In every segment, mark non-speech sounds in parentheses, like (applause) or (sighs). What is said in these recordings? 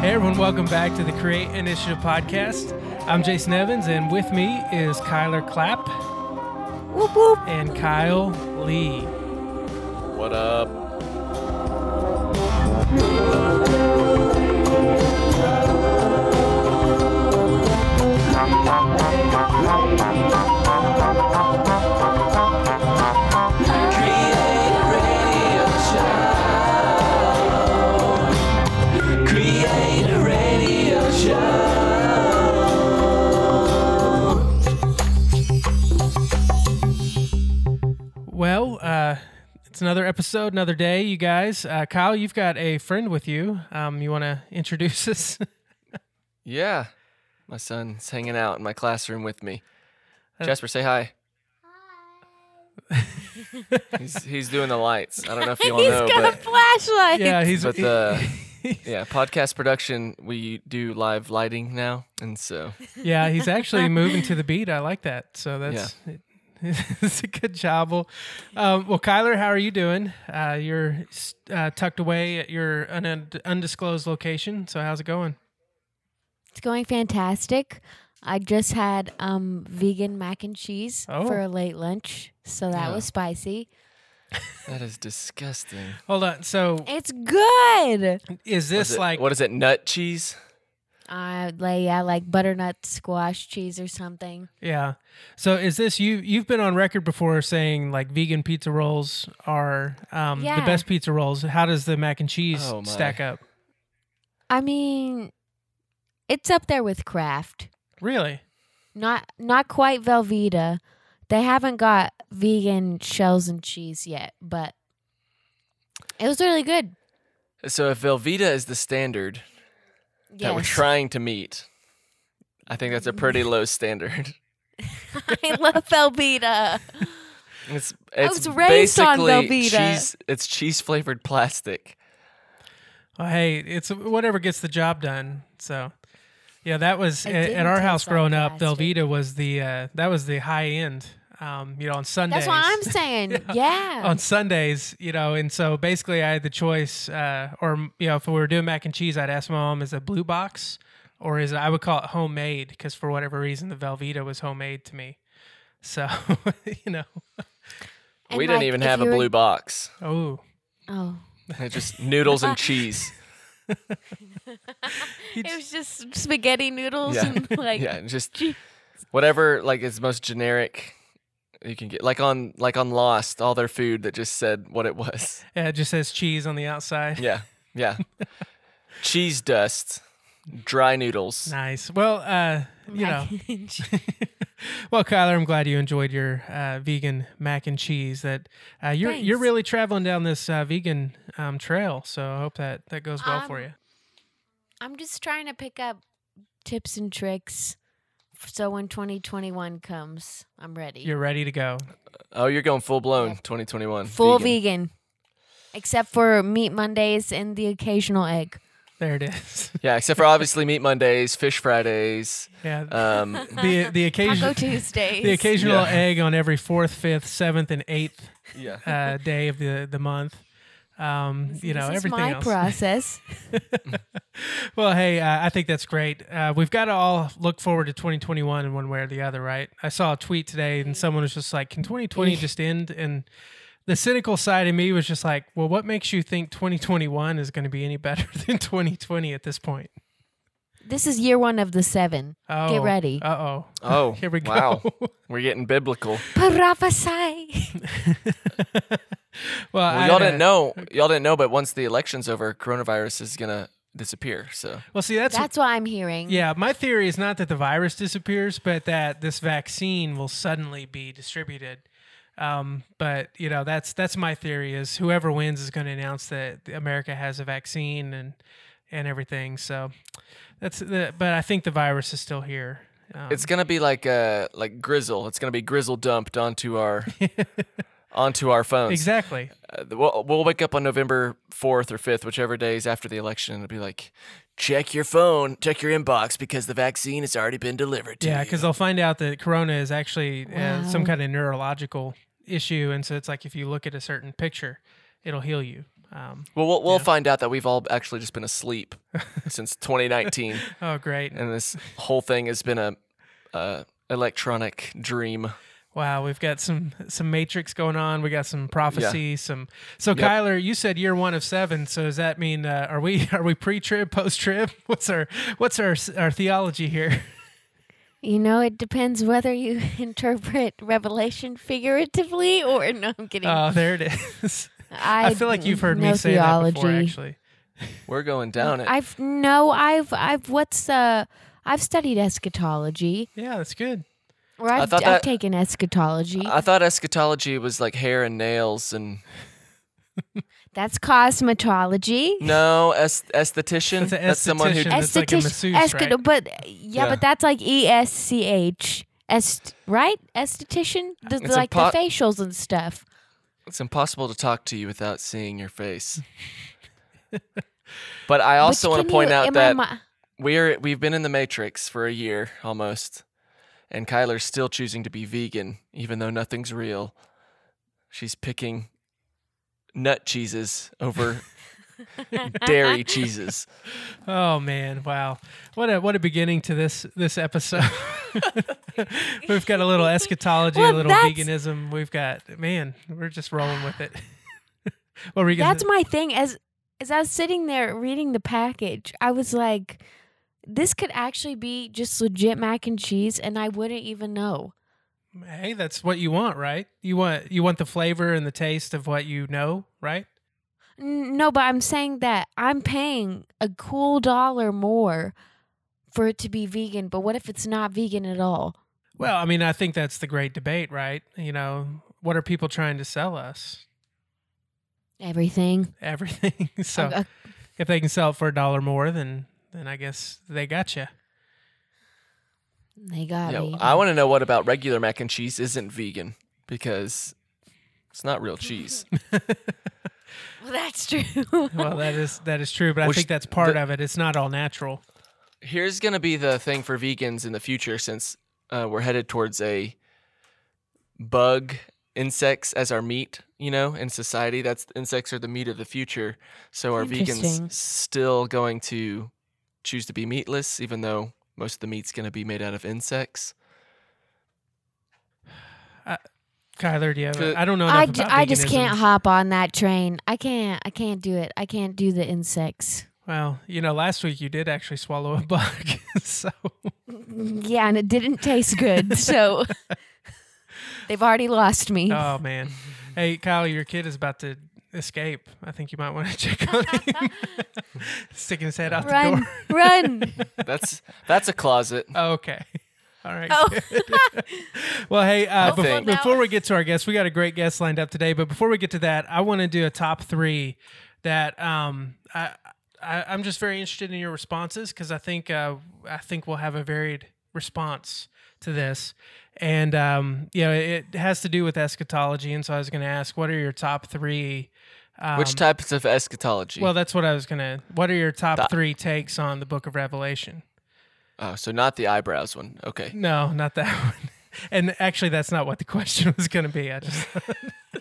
Hey everyone, welcome back to the Create Initiative podcast. I'm Jason Evans, and with me is Kyler Clapp Whoop whoop. and Kyle Lee. What up? It's another episode, another day, you guys. Uh, Kyle, you've got a friend with you. Um, you want to introduce us? (laughs) Yeah. My son's hanging out in my classroom with me. Jasper, say hi. he's he's doing the lights. I don't know if you (laughs) all He's know, got a flashlight. yeah, he's. but the (laughs) yeah podcast production we do live lighting now, and so yeah, he's actually moving to the beat. I like that. So that's (laughs) it's a good job. Well, um, well, Kyler, how are you doing? Uh, you're uh, tucked away at your un- undisclosed location. So how's it going? It's going fantastic. I just had um vegan mac and cheese Oh. for a late lunch, so that Yeah. was spicy. that is disgusting. Hold on. So It's good. is this it- like what is it? Nut cheese? Uh, like yeah, like butternut squash cheese or something. Yeah. So is this you? You've been on record before saying like vegan pizza rolls are um, the best pizza rolls. How does the mac and cheese Oh, stack up? I mean, it's up there with Kraft. Really? Not not quite Velveeta. They haven't got vegan shells and cheese yet, but it was really good. So if Velveeta is the standard that we're trying to meet, I think that's a pretty low standard. (laughs) I love Velveeta. It's it's was raised on basically Velveeta. cheese. It's cheese flavored plastic. Well, hey, it's whatever gets the job done. So, yeah, that was at, at our house like growing up. plastic. Velveeta was the uh, that was the high end. Um, you know, on Sundays. That's what I'm saying. yeah. on Sundays, you know, and so basically I had the choice, uh, or you know, if we were doing mac and cheese, I'd ask my mom, is it blue box or is it, I would call it homemade because for whatever reason the Velveeta was homemade to me. So (laughs) you know, And, we didn't even have a you were- blue box. oh, Oh. Just noodles and (laughs) cheese. (laughs) It was just spaghetti noodles Yeah. and like yeah, just cheese. whatever like is most generic you can get. Like on like on Lost, all their food that just said what it was. (laughs) yeah, it just says cheese on the outside. Yeah, yeah. (laughs) cheese dust, dry noodles. Nice. Well, uh, you know, mac and (laughs) well, Kyler, I'm glad you enjoyed your uh, vegan mac and cheese. That uh, you're you're really traveling down this uh, vegan um, trail. So I hope that that goes well for Um, you. I'm just trying to pick up tips and tricks so when 2021 comes, I'm ready. You're ready to go. Oh, you're going full blown 2021. Full vegan. vegan. Except for meat Mondays and the occasional egg. There it is. (laughs) Yeah, except for obviously meat Mondays, fish Fridays. yeah. Um, (laughs) the the occasion Taco Tuesdays. the occasional Yeah. egg on every fourth, fifth, seventh, and eighth yeah. uh, day of the the month. Um, you know this everything is my else. process. (laughs) (laughs) Well, hey, uh, I think that's great. Uh, we've got to all look forward to 2021 in one way or the other, right? I saw a tweet today, and someone was just like, "Can 2020 just end?" And the cynical side of me was just like, "Well, what makes you think 2021 is going to be any better (laughs) than 2020 at this point?" This is year one of the seven. Oh, Get ready. Uh oh. Oh, (laughs) Here we go. Wow, (laughs) we're getting biblical. Prophesy. (laughs) well, Well, I y'all had didn't know. Y'all didn't know, but once the election's over, coronavirus is gonna disappear. So Well, see, that's That's what I'm hearing. Yeah, my theory is not that the virus disappears, but that this vaccine will suddenly be distributed. Um, but you know, that's that's my theory. Is whoever wins is going to announce that America has a vaccine and and everything. So that's the. But I think the virus is still here. Um, it's gonna be like uh like grizzle. It's gonna be grizzle dumped onto our (laughs) onto our phones. exactly. Uh, we'll, we'll wake up on November fourth or fifth, whichever days after the election, and it'll be like, check your phone, check your inbox because the vaccine has already been delivered to Yeah, because they'll find out that corona is actually uh, some kind of neurological issue, and so it's like if you look at a certain picture, it'll heal you. Um, Well, we'll, we'll Yeah. find out that we've all actually just been asleep (laughs) since 2019, oh, great! and this whole thing has been a, a electronic dream. Wow, we've got some some Matrix going on. We got some prophecy. Some so Yep. Kyler, you said year one of seven. So does that mean uh, are we (laughs) are we pre trib, post trib? (laughs) What's our what's our our theology here? You know, it depends whether you interpret Revelation figuratively or no. I'm kidding. Oh, there it is. I, I feel like you've heard no me say theology. that before. Actually, (laughs) We're going down it. I've no, I've, I've. What's uh? I've studied eschatology, yeah, that's good. or I've, thought I've that- taken eschatology. I thought eschatology was like hair and nails, and That's cosmetology. no es- esthetician. That's a That's someone who esthetician. Like a masseuse, escha- right? But yeah, Yeah. but that's like E S C H. Est right? Esthetician? The, It's like impo- the facials and stuff. It's impossible to talk to you without seeing your face. (laughs) but I also want to point you- out that mi- we're we've been in the Matrix for a year almost, and Kyler's still choosing to be vegan, even though nothing's real. She's picking nut cheeses over (laughs) dairy cheeses. Oh man, wow! What a what a beginning to this this episode. (laughs) We've got a little eschatology, a little veganism. We've got man, we're just rolling with it. (laughs) what were you? That's my thing. As as I was sitting there reading the package, I was like, this could actually be just legit mac and cheese, and I wouldn't even know. hey, that's what you want, right? You want you want the flavor and the taste of what you know, right? N- No, but I'm saying that I'm paying a cool dollar more for it to be vegan. But what if it's not vegan at all? Well, I mean, I think that's the great debate, right? You know, what are people trying to sell us? Everything. Everything. (laughs) so Uh, if they can sell it for a dollar more, then then I guess they got you. they got Yeah, me. I want to know what about regular mac and cheese isn't vegan because it's not real cheese. (laughs) well, (laughs) that's true. (laughs) Well, that is that is true, but I think that's part the- of it. It's not all natural. Here's gonna be the thing for vegans in the future, since uh, we're headed towards a bug insects as our meat. You know, in society, that's insects are the meat of the future. So are vegans still going to choose to be meatless, even though most of the meat's gonna be made out of insects? Kyler, do you have? Good. A, I don't know. Enough about I just can't hop on that train. I can't. I can't do it. I can't do the insects. Well, you know, last week you did actually swallow a (laughs) bug, so Yeah, and it didn't taste good. (laughs) So they've already lost me. oh man. Hey, Kyle, your kid is about to escape. I think you might want to (laughs) check on him. Sticking his head out the run, door. run. That's that's a closet. Okay. All right. Oh. (laughs) well, hey, uh, before, before we get to our guests, we got a great guest lined up today. But before we get to that, I want to do a top three that um, I, I, I'm just very interested in your responses because I think uh, I think we'll have a varied response to this. And um, you know, it has to do with eschatology, and so I was going to ask, what are your top three? Um, Which types of eschatology? Well, that's what I was going to. What are your top Top- three takes on the Book of Revelation? Oh, so not the eyebrows one. Okay. No, not that (laughs) one. And actually, that's not what the question (laughs) was going to be. I just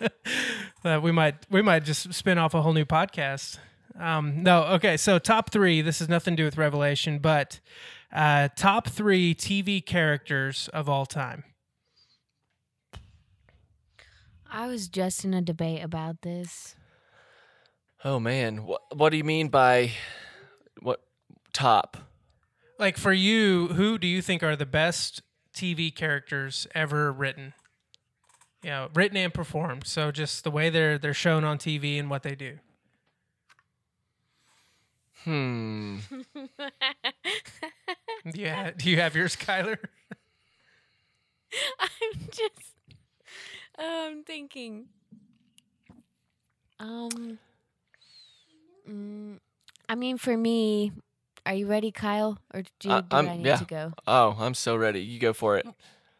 (laughs) uh, we might we might just spin off a whole new podcast. Um, no, okay. So top three. This has nothing to do with Revelation, but uh, top three TV characters of all time. I was just in a debate about this. Oh man, what what do you mean by what top? Like for you, who do you think are the best TV characters ever written? You know, written and performed. So just the way they're they're shown on TV and what they do. Hmm. Yeah. (laughs) Do you have yours, Kyler? (laughs) I'm just um thinking. Um mm, I mean for me, are you ready, Kyle? Or do, Uh, do I'm- need yeah. to go? Oh, I'm so ready. You go for it.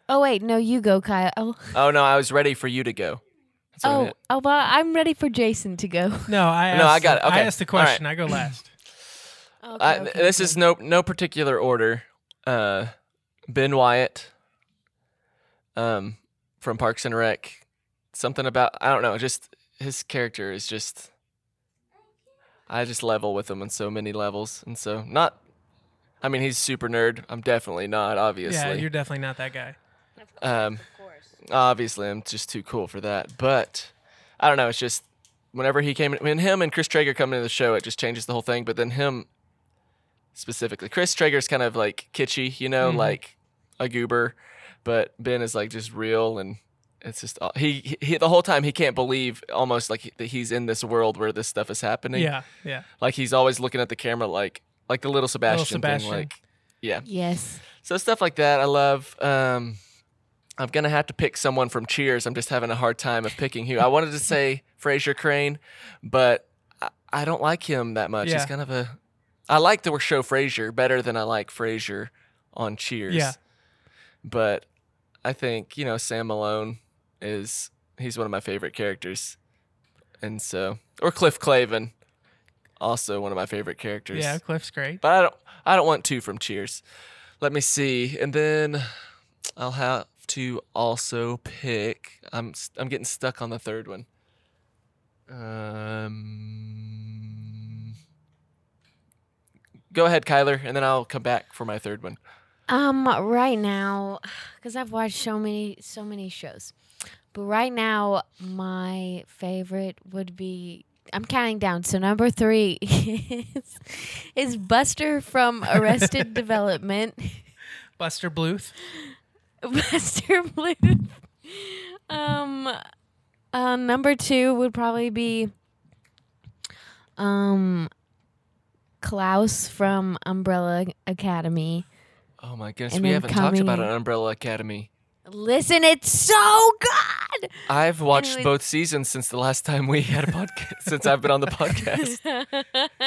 Oh wait, no, you go, Kyle. Oh, (laughs) Oh no, I was ready for you to go. That's oh, meant. oh well, I'm ready for Jason to go. (laughs) No, I asked, No, I got it. I Okay. asked the All right. question. I go last. (laughs) Okay, I, okay, this okay. is no no particular order. Uh, Ben Wyatt, um, from Parks and Rec. Something about I don't know. Just his character is just I just level with him on so many levels, and so not. I mean, he's super nerd. I'm definitely not. Obviously, Yeah, you're definitely not that guy. um, of course. obviously, I'm just too cool for that. But I don't know. It's just whenever he came, when him and Chris Traeger come into the show, it just changes the whole thing. But then him specifically, Chris Traeger's kind of like kitschy, you know, Mhm. like a goober, but Ben is like just real and. It's just uh, he, he the whole time he can't believe almost like he- that he's in this world where this stuff is happening. Yeah, yeah. like he's always looking at the camera like like the little Sebastian, Sebastian. thing. Like yeah, Yes. so stuff like that I love. Um, I'm gonna have to pick someone from Cheers. I'm just having a hard time of picking who. I wanted to (laughs) say Frasier Crane, but I, I don't like him that much. Yeah. He's kind of a. I like the show Frasier better than I like Frasier on Cheers. Yeah. But I think you know Sam Malone is he's one of my favorite characters, and so or Cliff Clavin, also one of my favorite characters. Yeah, Cliff's great. But I don't I don't want two from Cheers. Let me see. And then I'll have to also pick I'm s- I'm getting stuck on the third one. Um Go ahead, Kyler, and then I'll come back for my third one. Um, right now, because I've watched so many, so many shows, but right now, my favorite would be. I'm counting down. So number three (laughs) is, is Buster from Arrested (laughs) Development. Buster Bluth. (laughs) Buster Bluth. Um, uh, number two would probably be um Klaus from Umbrella Academy. Oh my goodness, And we haven't talked about an Umbrella Academy. Listen, it's so good. I've watched Anyways. both seasons since the last time we had a podcast (laughs) since I've been on the podcast.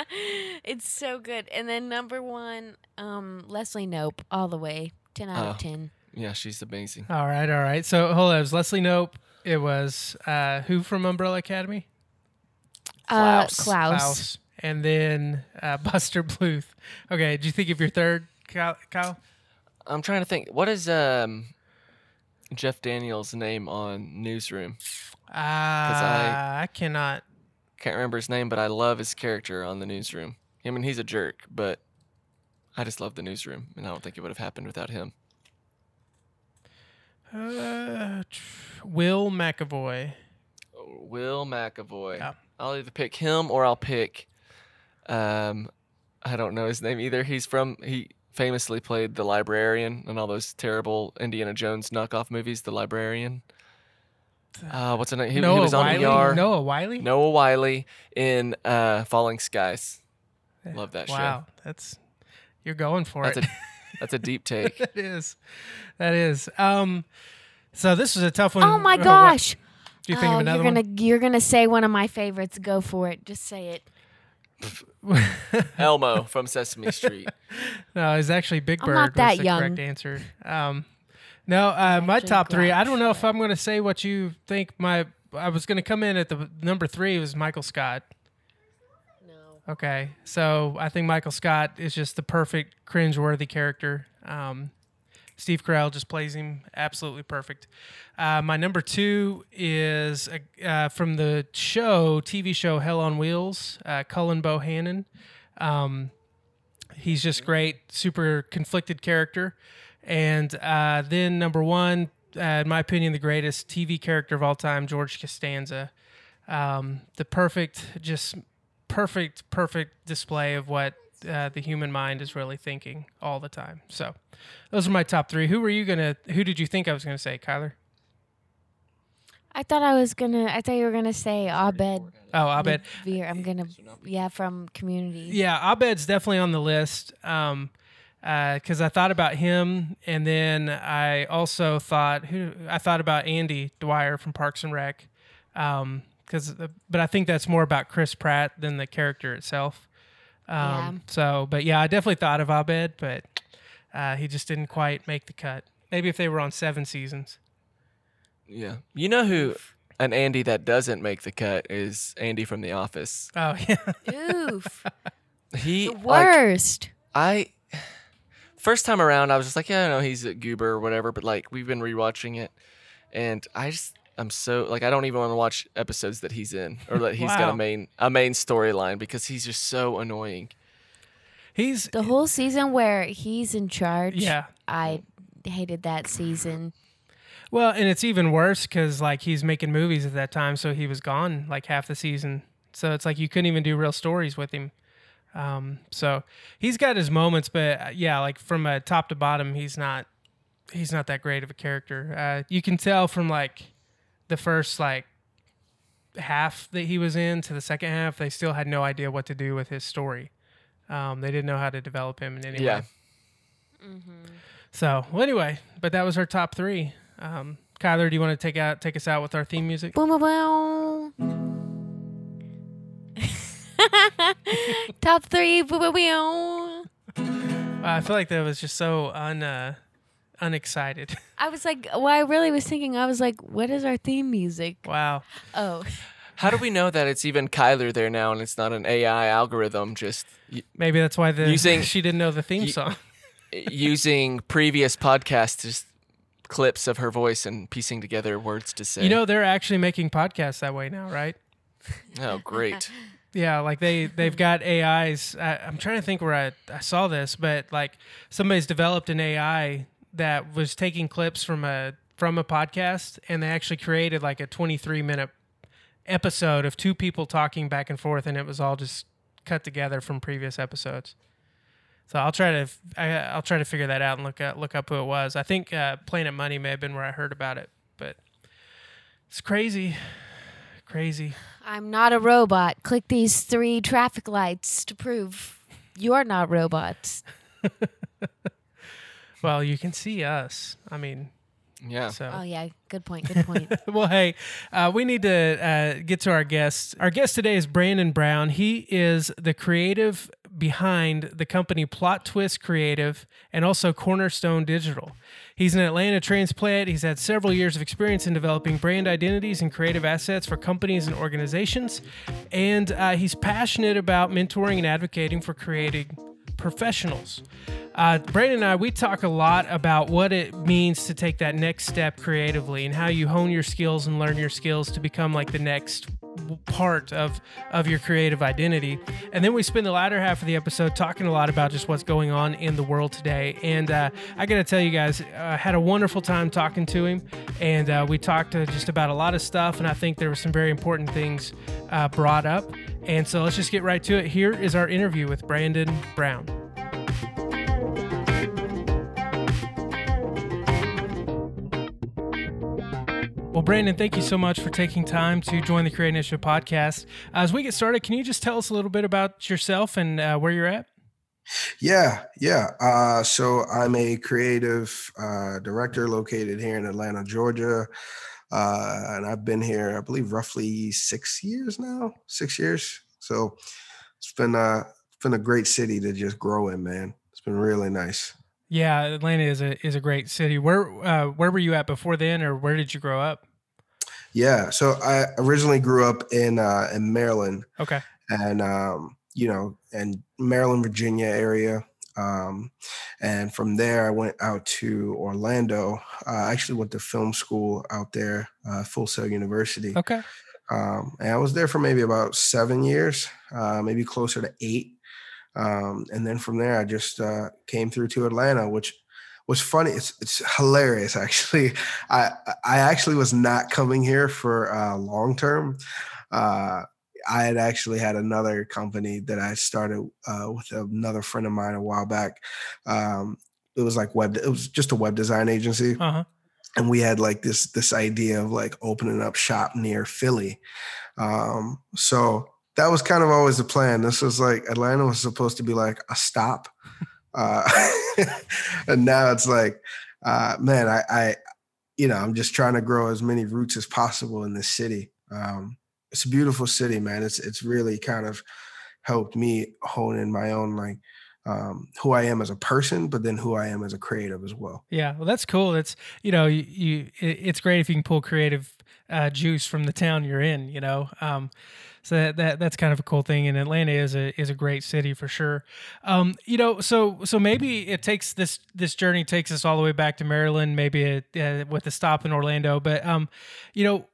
(laughs) it's so good. And then number one, um, Leslie Knope, all the way, ten out Oh. of ten. Yeah, she's amazing. All right, all right. So hold on. It was Leslie Knope. It was uh, who from Umbrella Academy? Uh, Klaus. Klaus. And then uh, (laughs) Buster Bluth. Okay. do you think of your third, Kyle? Kyle? I'm trying to think. What is um Jeff Daniels' name on Newsroom? Uh, I, I- cannot. Can't remember his name, but I love his character on the Newsroom. I mean, he's a jerk, but I just love the Newsroom, and I don't think it would have happened without him. Uh, Will McAvoy. Will McAvoy. Yeah. I'll either pick him or I'll pick. Um, I don't know his name either. He's from he famously played the librarian in all those terrible Indiana Jones knockoff movies. The librarian. Uh, what's his name? He, he Noah was on Wiley. ER. Noah Wyle. Noah Wyle in uh, Falling Skies. Love that show. Wow, that's you're going for That's it. a that's a deep (laughs) take. that is, that is. Um, so this was a tough one. Oh my (laughs) gosh! Do you think oh, of another you're gonna you're gonna say one of my favorites. Go for it. Just say it. One? (laughs) Elmo from Sesame Street. (laughs) no, it's actually Big I'm Bird. not was the young. correct answer. Um, no, uh, my actually top three. I don't know if I'm going to say what you think. My I was going to come in at the number three was Michael Scott. No. Okay, so I think Michael Scott is just the perfect cringeworthy character. Um, Steve Carell just plays him absolutely perfect. Uh, my number two is uh, uh, from the show, TV show Hell on Wheels, uh, Cullen Bohannon. Um, he's just great, super conflicted character. And uh, then number one, uh, in my opinion, the greatest TV character of all time, George Costanza. Um, the perfect, just perfect, perfect display of what uh, the human mind is really thinking all the time. So, those are my top three. Who were you gonna? Who did you think I was gonna say, Kyler? I thought I was gonna. I thought you were gonna say Abed. Oh, Abed. Veer. I'm gonna. Yeah, from Community. Yeah, Abed's definitely on the list. Um, because I thought about him, and then I also thought who I thought about Andy Dwyer from Parks and Rec. Um, because but I think that's more about Chris Pratt than the character itself. Um, Yeah. so but yeah, I definitely thought of Abed, but uh, he just didn't quite make the cut. Maybe if they were on seven seasons. Yeah. You know who an Andy that doesn't make the cut is Andy from The Office. Oh (laughs) yeah, Oof. (laughs) He the like worst. I (sighs) first time around I was just like, yeah, I know he's a goober or whatever, but like we've been rewatching it and I just I'm so like I don't even want to watch episodes that he's in or that he's got a main a main storyline because he's just so annoying. He's The whole season where he's in charge. yeah. I hated that season. Well, and it's even worse because like he's making movies at that time, so he was gone like half the season. So it's like you couldn't even do real stories with him. Um, so he's got his moments, but uh, yeah, like from a top to bottom, he's not he's not that great of a character. Uh, you can tell from like the first like half that he was in to the second half, they still had no idea what to do with his story. Um, they didn't know how to develop him in any Yeah. way. So well, anyway, but that was our top three. Um, Kyler, do you want to take out take us out with our theme music? Boom, boom, boom. (laughs) Top three. Boom, boom, boom. Uh, I feel like that was just so un uh, unexcited. I was like, well, I really was thinking, I was like, what is our theme music? wow. Oh, How do we know that it's even Kyler there now and it's not an AI algorithm just y- Maybe that's why the Using- (laughs) she didn't know the theme you- song. (laughs) using previous podcasts just clips of her voice and piecing together words to say? You know, they're actually making podcasts that way now, right? oh great. (laughs) Yeah, like they they've got AIs. I, I'm trying to think where I, I saw this, but like somebody's developed an AI that was taking clips from a from a podcast, and they actually created like a 23 minute episode of two people talking back and forth, and it was all just cut together from previous episodes. So I'll try to I, I'll try to figure that out and look up look up who it was. I think uh, Planet Money may have been where I heard about it, but it's crazy, crazy. I'm not a robot. Click these three traffic lights to prove you're not robots. (laughs) Well, you can see us. I mean, Yeah. so. Oh, yeah. Good point. Good point. (laughs) well, hey, uh, we need to uh, get to our guest. Our guest today is Brandon Brown. He is the creative behind the company Plot Twist Creative and also Cornerstone Digital. He's an Atlanta transplant. He's had several years of experience in developing brand identities and creative assets for companies and organizations. And uh, he's passionate about mentoring and advocating for creating professionals. Uh, Brandon and I, we talk a lot about what it means to take that next step creatively and how you hone your skills and learn your skills to become like the next part of of your creative identity. And then we spend the latter half of the episode talking a lot about just what's going on in the world today. And uh, I got to tell you guys, I had a wonderful time talking to him, and uh, we talked uh, just about a lot of stuff. And I think there were some very important things uh, brought up. And so let's just get right to it. Here is our interview with Brandon Brown. Well, Brandon, thank you so much for taking time to join the Create Initiative podcast. As we get started, can you just tell us a little bit about yourself and uh, where you're at? Yeah, yeah. Uh, so I'm a creative uh, director located here in Atlanta, Georgia. Uh, and I've been here, I believe, roughly six years now. Six years. So it's been uh, it's been a great city to just grow in, man. It's been really nice. Yeah, Atlanta is a is a great city. Where uh, where were you at before then, or where did you grow up? Yeah. So I originally grew up in uh, in Maryland, Okay. and um, you know, and Maryland, Virginia area. Um, and from there, I went out to Orlando. Uh, I actually went to film school out there, uh, Full Sail University. Okay. Um, and I was there for maybe about seven years, uh, maybe closer to eight. Um, and then from there, I just uh, came through to Atlanta, which was funny. It's it's hilarious, actually. (laughs) I I actually was not coming here for uh, long term. Uh, I had actually had another company that I started uh, with another friend of mine a while back. Um, it was like web. It was just a web design agency Uh huh. and we had like this this idea of like opening up shop near Philly. Um, so that was kind of always the plan. This was like Atlanta was supposed to be like a stop, uh, (laughs) and now it's like, uh, man, I, I, you know, I'm just trying to grow as many roots as possible in this city. Um, it's a beautiful city, man. It's it's really kind of helped me hone in my own like um, who I am as a person, but then who I am as a creative as well. Yeah. Well, that's cool. It's you know you, you it, it's great if you can pull creative uh, juice from the town you're in. You know. Um, so that, that that's kind of a cool thing, and Atlanta is a is a great city for sure. Um, you know, so so maybe it takes this this journey takes us all the way back to Maryland, maybe uh, with a stop in Orlando. But um, you know,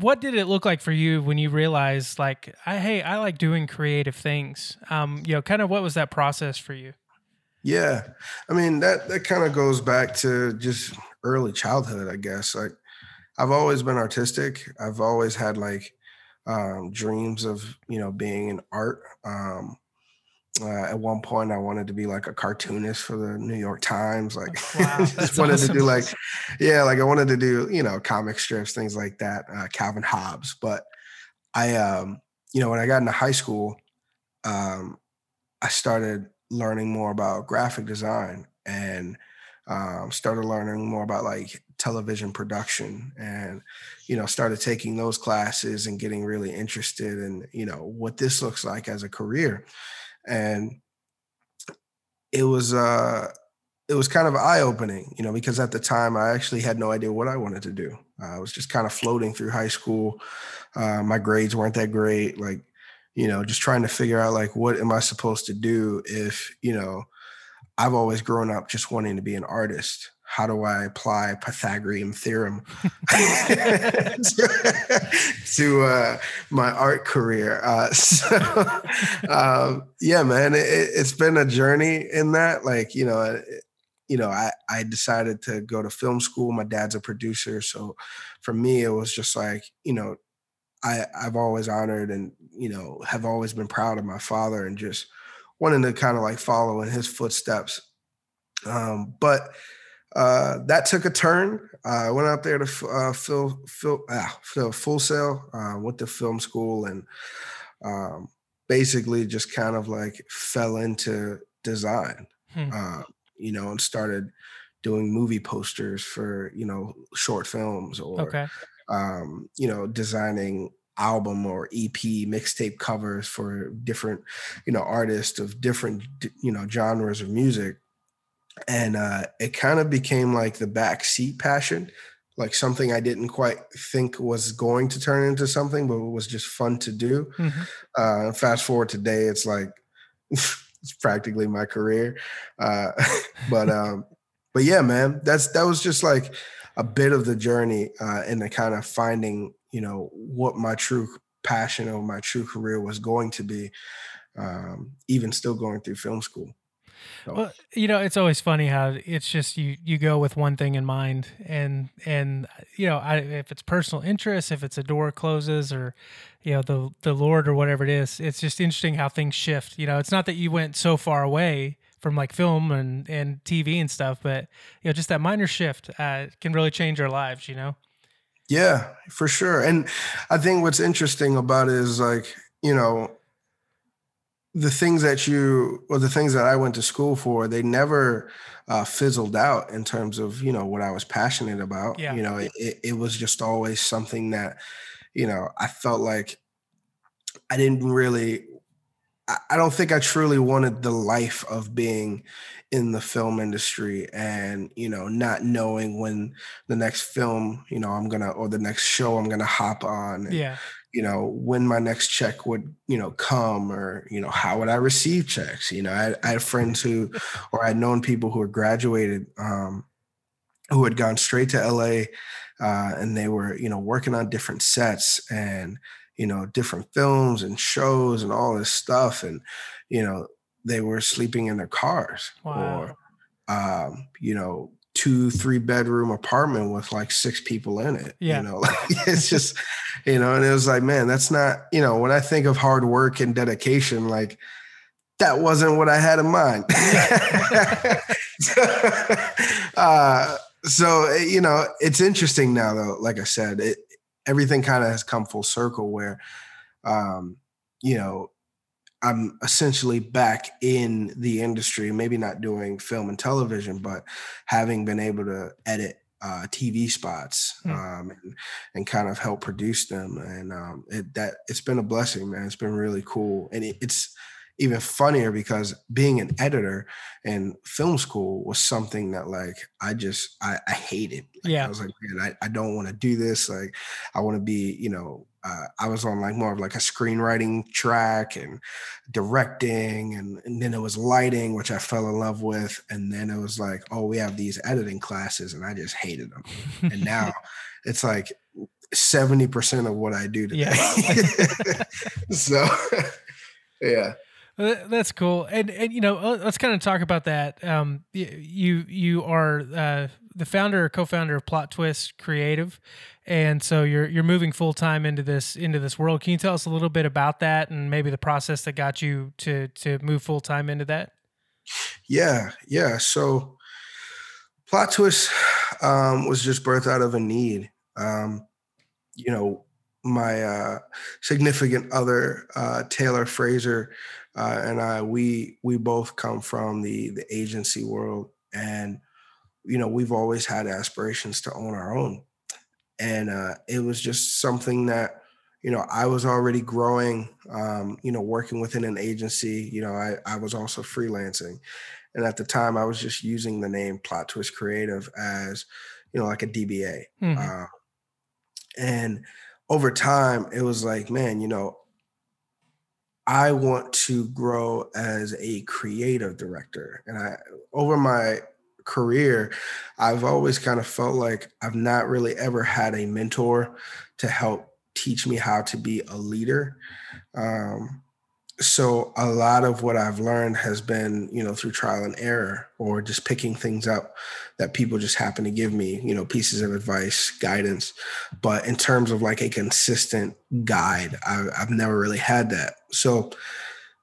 what did it look like for you when you realized like I, hey i like doing creative things um you know kind of what was that process for you Yeah. I mean, that that kind of goes back to just early childhood, I guess. Like I've always been artistic. I've always had like um dreams of, you know, being in art. Um uh, at one point I wanted to be like a cartoonist for the New York Times. Like Wow, (laughs) just wanted to do like yeah, like I wanted to do, you know, comic strips, things like that, uh, Calvin Hobbes. But I um, you know, when I got into high school, um, I started learning more about graphic design and um, started learning more about like television production and you know started taking those classes and getting really interested in you know what this looks like as a career. And it was uh it was kind of eye-opening you know because at the time i actually had no idea what i wanted to do. I was just kind of floating through high school. Uh, my grades weren't that great like you know just trying to figure out like what am i supposed to do if you know i've always grown up just wanting to be an artist how do i apply pythagorean theorem to, (laughs) (laughs) to, uh, my art career uh, (laughs) so um, yeah man it, it's been a journey in that like you know it, you know I, I decided to go to film school my dad's a producer so for me it was just like you know I, I've always honored and you know have always been proud of my father and just wanting to kind of like follow in his footsteps. Um, but uh, that took a turn. Uh, I went out there to uh, fill, fill, ah, fill full sail, uh, went to film school and um, basically just kind of like fell into design, Hmm. uh, you know, and started doing movie posters for, you know, short films or okay um, you know, designing album or EP mixtape covers for different, you know, artists of different, you know, genres of music. And uh, it kind of became like the backseat passion, like something I didn't quite think was going to turn into something, but it was just fun to do. Mhm. Uh, fast forward today, it's like (laughs) it's practically my career. Uh, (laughs) but um, but yeah, man, that's that was just like a bit of the journey uh, and the kind of finding, you know, what my true passion or my true career was going to be, um, even still going through film school. So, Well, you know, it's always funny how it's just you you go with one thing in mind, and and you know, I, if it's personal interest, if it's a door closes, or you know, the the Lord or whatever it is, it's just interesting how things shift. You know, it's not that you went so far away from like film and and TV and stuff, but you know, just that minor shift uh, can really change our lives. You know. Yeah, for sure. And I think what's interesting about it is like, you know, the things that you or the things that I went to school for, they never uh, fizzled out in terms of, you know, what I was passionate about. Yeah. You know, it, it, was just always something that, you know, I felt like I didn't really I I don't think I truly wanted the life of being in the film industry and you know not knowing when the next film you know I'm gonna or the next show I'm gonna hop on and, Yeah. You know when my next check would you know come or you know how would I receive checks you know I, I had friends who (laughs) or I'd known people who had graduated um, who had gone straight to LA uh, and they were you know working on different sets and you know different films and shows and all this stuff and you know they were sleeping in their cars Wow. or um, you know two three bedroom apartment with like six people in it Yeah. you know (laughs) like it's just you know and it was like man that's not you know when i think of hard work and dedication like that wasn't what i had in mind (laughs) uh, so eh, you know it's interesting now though like i said it everything kind of has come full circle where um you know i'm essentially back in the industry maybe not doing film and television but having been able to edit uh, TV spots Hmm. um, and, and kind of help produce them, and um, it, that it's been a blessing, man. It's been really cool, and it, it's even funnier because being an editor in film school was something that like I just I, I hated. Like, Yeah. I was like, man, I, I don't want to do this. Like, I want to be, you know, uh, I was on like more of like a screenwriting track and directing, and, and then it was lighting, which I fell in love with, and then it was like, oh, we have these editing classes, and I just hated them. And now (laughs) it's like 70% of what I do today. (laughs) (laughs) Yeah. so yeah. That's cool, and and you know, let's kind of talk about that. Um, you you are uh, the founder or co-founder of Plot Twist Creative, and so you're you're moving full time into this into this world. Can you tell us a little bit about that, and maybe the process that got you to to move full time into that? Yeah, yeah. So plot twist um, was just birthed out of a need. Um, you know, my uh, significant other, uh, Taylor Fraser, uh, and I, we we both come from the the agency world, and you know, we've always had aspirations to own our own, and uh, it was just something that you know i was already growing um, you know working within an agency you know I, I was also freelancing. And at the time i was just using the name plot twist creative as you know like a dba Mhm. uh, and over time it was like man you know i want to grow as a creative director. And i over my career i've always kind of felt like i've not really ever had a mentor to help teach me how to be a leader. Um, so a lot of what i've learned has been you know through trial and error or just picking things up that people just happen to give me you know pieces of advice guidance. But in terms of like a consistent guide I, i've never really had that. So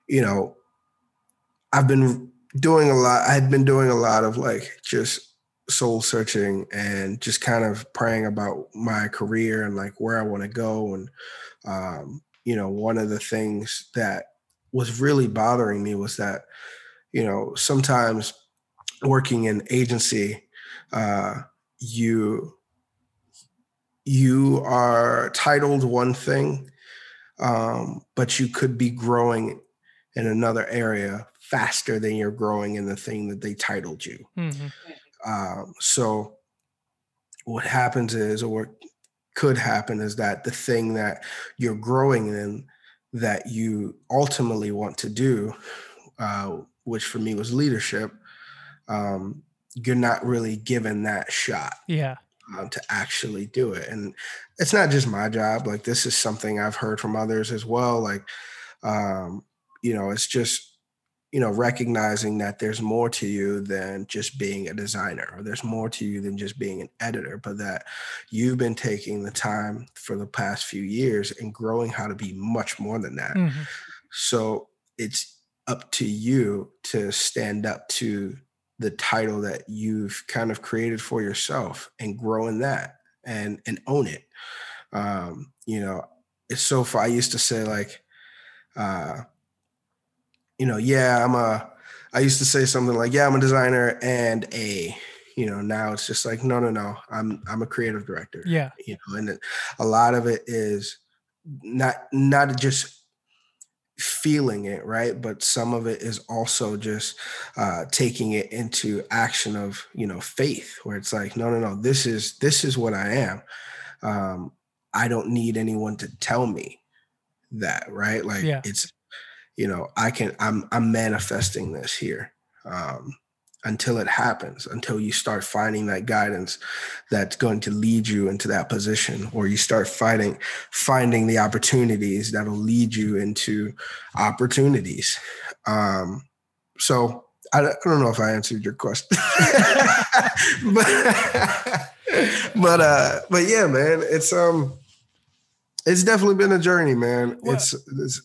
you know i've been doing a lot i had been doing a lot of like just soul searching and just kind of praying about my career and like where i want to go and um, you know one of the things that was really bothering me was that you know sometimes working in agency uh, you you are titled one thing um, but you could be growing in another area faster than you're growing in the thing that they titled you Mhm. um, so what happens is, or what could happen is that the thing that you're growing in that you ultimately want to do, uh, which for me was leadership, um, you're not really given that shot Yeah, um, to actually do it. And it's not just my job. Like this is something I've heard from others as well. Like, um, you know, it's just, you know, recognizing that there's more to you than just being a designer, or there's more to you than just being an editor, but that you've been taking the time for the past few years and growing how to be much more than that. Mhm. So it's up to you to stand up to the title that you've kind of created for yourself and grow in that and and own it. Um, you know, it's so far. I used to say like, uh, you know, yeah, I'm a. I used to say something like, yeah, I'm a designer and a. You know, now it's just like, no, no, no. I'm I'm a creative director yeah, you know and it- a lot of it is not not just feeling it right but some of it is also just uh taking it into action of you know faith where it's like no no no this is this is what i am um i don't need anyone to tell me that right like Yeah. it's you know i can i'm i'm manifesting this here um until it happens until you start finding that guidance that's going to lead you into that position or you start fighting finding the opportunities that'll lead you into opportunities. Um so i, don't- I don't know if i answered your question. (laughs) But but uh but yeah man it's um it's definitely been a journey man. Well- it's, it's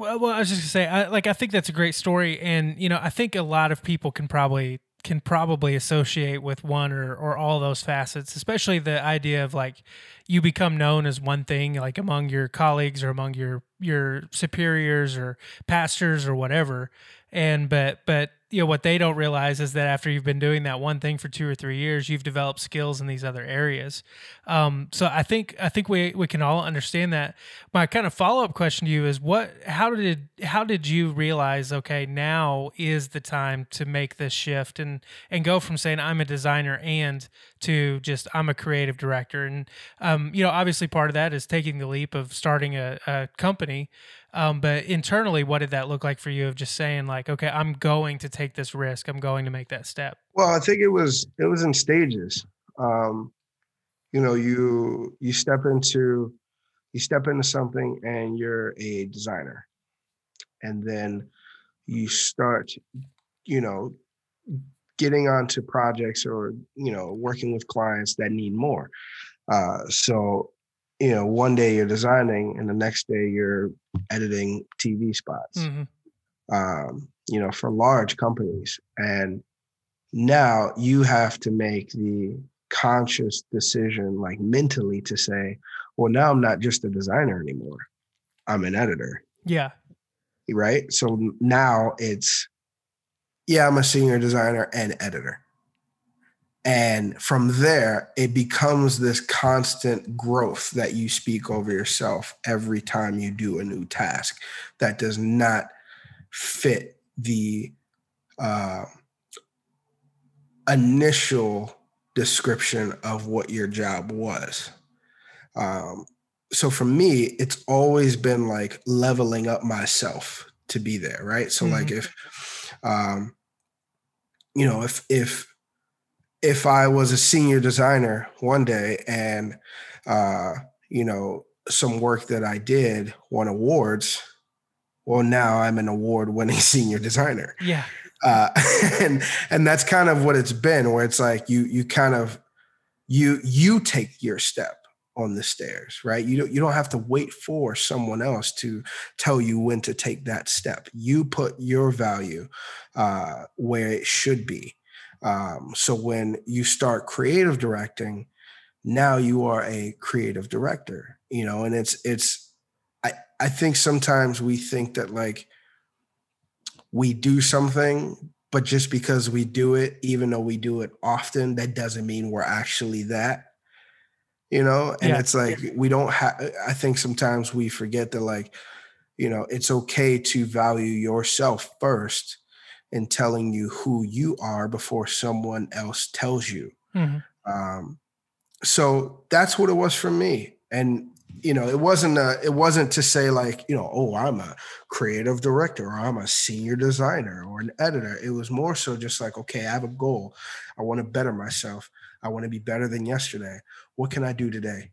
Well, I was just gonna say, I, like, I think that's a great story, and you know, I think a lot of people can probably can probably associate with one or or all those facets, especially the idea of like you become known as one thing, like among your colleagues or among your your superiors or pastors or whatever, and but but you know what they don't realize is that after you've been doing that one thing for two or three years, you've developed skills in these other areas. Um, so I think I think we we can all understand that. My kind of follow up question to you is what how did how did you realize okay now is the time to make this shift and and go from saying I'm a designer and to just I'm a creative director and um, you know obviously part of that is taking the leap of starting a, a company um, but internally what did that look like for you of just saying like okay I'm going to take this risk. I'm going to make that step Well, I think it was it was in stages. Um, you know you you step into you step into something and you're a designer. And then you start you know getting onto projects or you know working with clients that need more. Uh, so you know one day you're designing and the next day you're editing tv spots Mhm. um, you know for large companies and now you have to make the conscious decision like mentally to say well now i'm not just a designer anymore i'm an editor Yeah. right? So now it's, yeah, I'm a senior designer and editor. And from there, it becomes this constant growth that you speak over yourself every time you do a new task that does not fit the uh, initial description of what your job was. Um, so for me, it's always been like leveling up myself to be there, right? So like if um you know, if if if I was a senior designer one day and uh you know, some work that I did won awards, well now I'm an award winning (laughs) senior designer. Yeah. uh, (laughs) and and that's kind of what it's been where it's like you you kind of you you take your step on the stairs right? You don't you don't have to wait for someone else to tell you when to take that step. You put your value uh, where it should be um, so when you start creative directing now you are a creative director you know and it's it's i i think sometimes we think that like we do something, but just because we do it, even though we do it often, that doesn't mean we're actually that. You know, and Yeah. it's like we don't have. I think sometimes we forget that, like, you know, it's okay to value yourself first in telling you who you are before someone else tells you. Mhm. Um, so that's what it was for me. And you know, it wasn't a, it wasn't to say like, you know, oh, I'm a creative director or I'm a senior designer or an editor. It was more so just like, okay, I have a goal. I want to better myself. I want to be better than yesterday. What can I do today?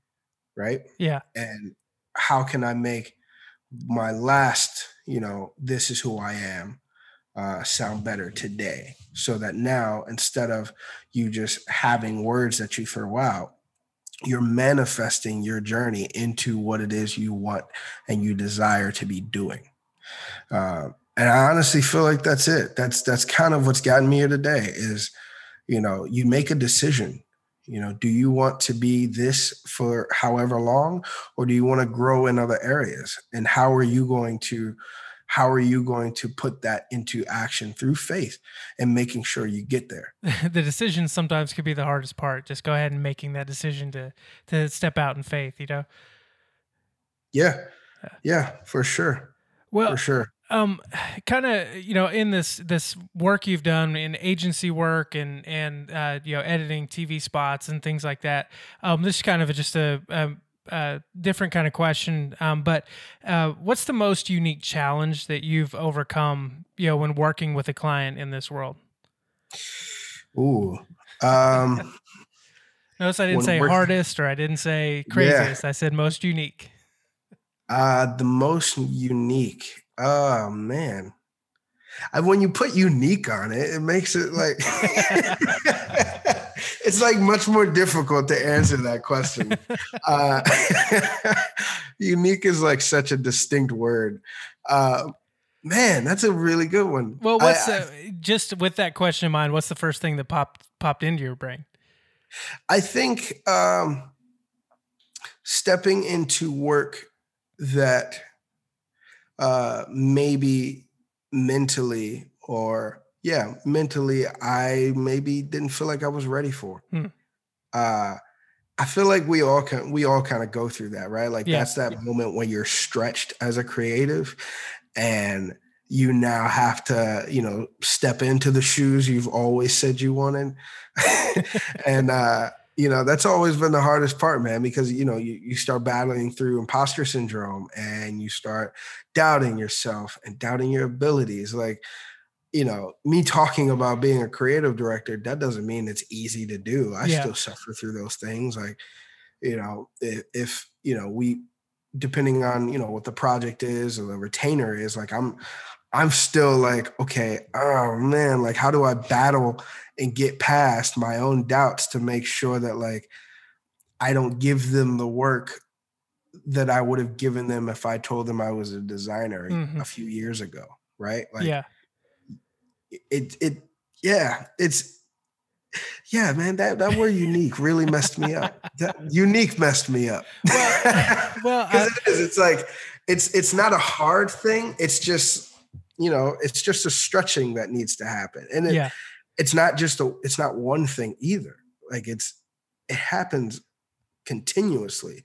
Right. Yeah. And how can I make my last, you know, this is who I am, uh, sound better today? So that now, instead of you just having words that you throw out, you're manifesting your journey into what it is you want and you desire to be doing. Uh, and I honestly feel like that's it. That's that's kind of what's gotten me here today. Is you know you make a decision. You know, do you want to be this for however long, or do you want to grow in other areas? And how are you going to how are you going to put that into action through faith and making sure you get there? (laughs) the decision sometimes could be the hardest part. Just go ahead and making that decision to to step out in faith. You know. Yeah, yeah, for sure, Well, for sure. um (sighs) kind of you know in this this work you've done in agency work and and uh you know editing tv spots and things like that um this is kind of just a, a, a different kind of question um but uh what's the most unique challenge that you've overcome you know when working with a client in this world Ooh. Um, (laughs) notice i didn't say hardest or i didn't say craziest i said most unique uh, the most unique. Oh man. I, when you put unique on it, it makes it like (laughs) (laughs) it's like much more difficult to answer that question. (laughs) Uh, (laughs) unique is like such a distinct word. Uh, man, that's a really good one. well what's I- uh, just with that question in mind what's the first thing that popped popped into your brain I think um, stepping into work that uh, maybe mentally or yeah, mentally, I maybe didn't feel like I was ready for. Hmm. Uh, I feel like we all can we all kind of go through that, right? Like Yeah. that's that moment when you're stretched as a creative and you now have to, you know, step into the shoes you've always said you wanted. (laughs) and uh, you know, that's always been the hardest part, man, because you know, you, you start battling through imposter syndrome and you start doubting yourself and doubting your abilities. Like, you know, me talking about being a creative director, that doesn't mean it's easy to do. I Yeah. still suffer through those things. Like, you know, if, if you know we depending on you know what the project is or the retainer is like i'm i'm still like okay oh man like how do i battle and get past my own doubts to make sure that like i don't give them the work that i would have given them if i told them i was a designer Mhm. a few years ago right like yeah. It it yeah it's yeah man that that word unique really messed me up. That unique messed me up. Well, well, (laughs) I, because it is it's like it's it's not a hard thing it's just you know it's just a stretching that needs to happen. And it, yeah. it's not just a it's not one thing either. Like it's it happens continuously.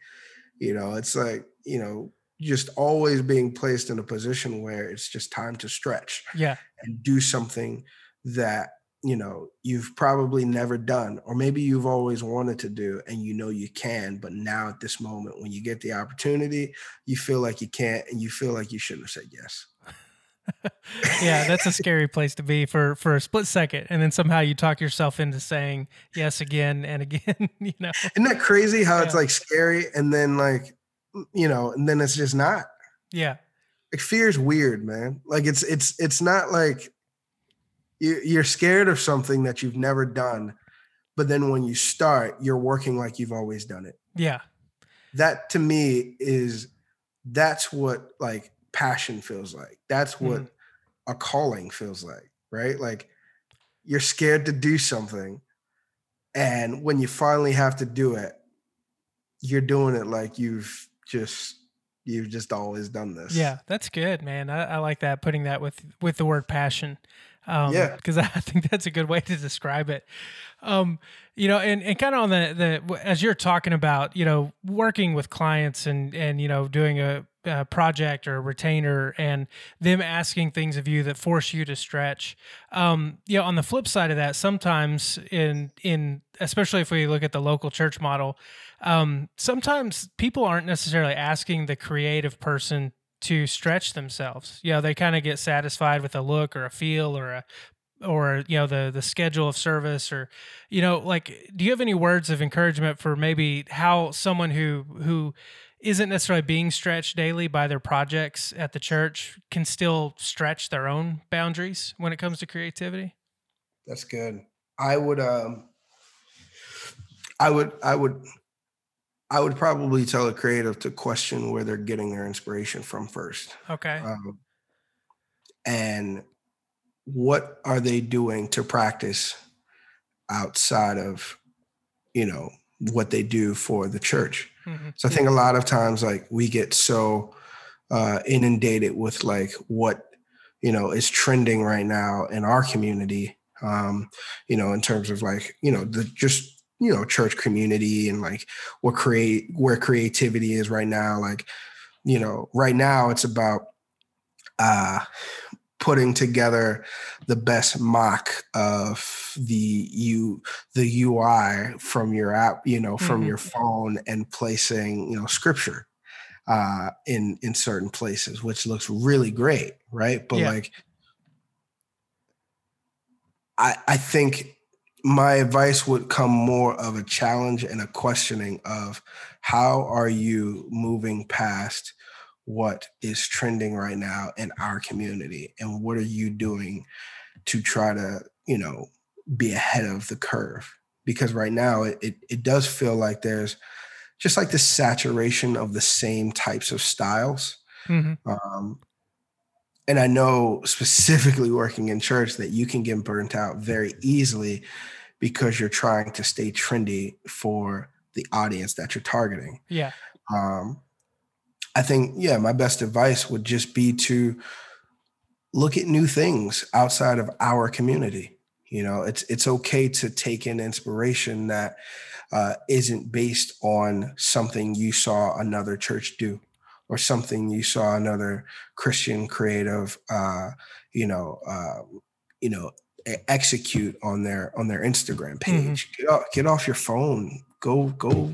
You know it's like you know just always being placed in a position where it's just time to stretch Yeah. and do something that you know you've probably never done or maybe you've always wanted to do and you know you can but now at this moment when you get the opportunity you feel like you can't and you feel like you shouldn't have said yes (laughs) yeah, that's a scary place to be for for a split second, and then somehow you talk yourself into saying yes again and again. (laughs) You know, isn't that crazy how it's like scary and then like you know and then it's just not. Yeah, like fear is weird man. Like it's it's it's not like you, you're scared of something that you've never done but then when you start you're working like you've always done it. Yeah, that to me is that's what like passion feels like. That's what Mhm. a calling feels like right? Like you're scared to do something and when you finally have to do it you're doing it like you've just you've just always done this yeah. That's good, man. I, I like that putting that with with the word passion. Um, Yeah. because (laughs) I think that's a good way to describe it. Um, you know, and, and kind of on the the as you're talking about, you know, working with clients and and you know doing a, a project or a retainer and them asking things of you that force you to stretch. Um, you know, on the flip side of that, sometimes in in especially if we look at the local church model, um, sometimes people aren't necessarily asking the creative person to stretch themselves. You know, they kind of get satisfied with a look or a feel or a or you know the the schedule of service or you know like do you have any words of encouragement for maybe how someone who who isn't necessarily being stretched daily by their projects at the church can still stretch their own boundaries when it comes to creativity that's good i would um i would i would i would probably tell a creative to question where they're getting their inspiration from first. Okay. Um, and what are they doing to practice outside of you know what they do for the church? Mhm. so i think a lot of times like we get so uh, inundated with like what you know is trending right now in our community um you know in terms of like you know the just you know church community and like what create where creativity is right now like you know right now it's about uh putting together the best mock of the you the UI from your app, you know, from Mhm. your phone and placing, you know, scripture uh in in certain places, which looks really great, right? But Yeah. like I I think my advice would come more of a challenge and a questioning of how are you moving past what is trending right now in our community? And what are you doing to try to you know be ahead of the curve? Because right now it, it, it does feel like there's just like the saturation of the same types of styles. Mhm. um, and i know specifically working in church that you can get burnt out very easily because you're trying to stay trendy for the audience that you're targeting. Yeah. Um, I think, yeah, my best advice would just be to look at new things outside of our community. You know, it's it's okay to take in inspiration that uh, isn't based on something you saw another church do or something you saw another Christian creative, uh, you know, uh, you know, execute on their on their Instagram page. Get off, get off your phone. Go go